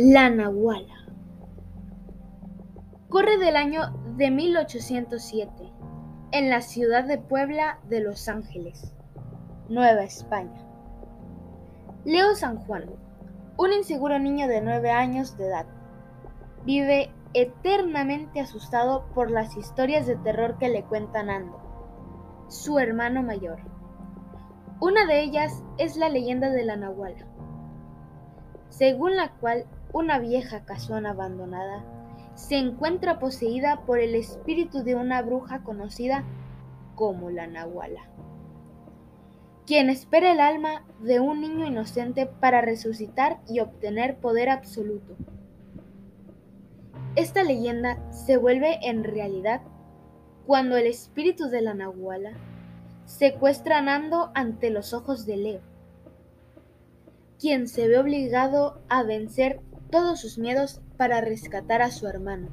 La Nahuala. Corre del año de 1807, en la ciudad de Puebla de Los Ángeles, Nueva España. Leo San Juan, un inseguro niño de nueve años de edad, vive eternamente asustado por las historias de terror que le cuentan Ando, su hermano mayor. Una de ellas es la leyenda de la Nahuala, según la cual una vieja casona abandonada se encuentra poseída por el espíritu de una bruja conocida como la Nahuala, quien espera el alma de un niño inocente para resucitar y obtener poder absoluto. Esta leyenda se vuelve en realidad cuando el espíritu de la Nahuala secuestra a Nando ante los ojos de Leo, quien se ve obligado a vencer todos sus miedos para rescatar a su hermano.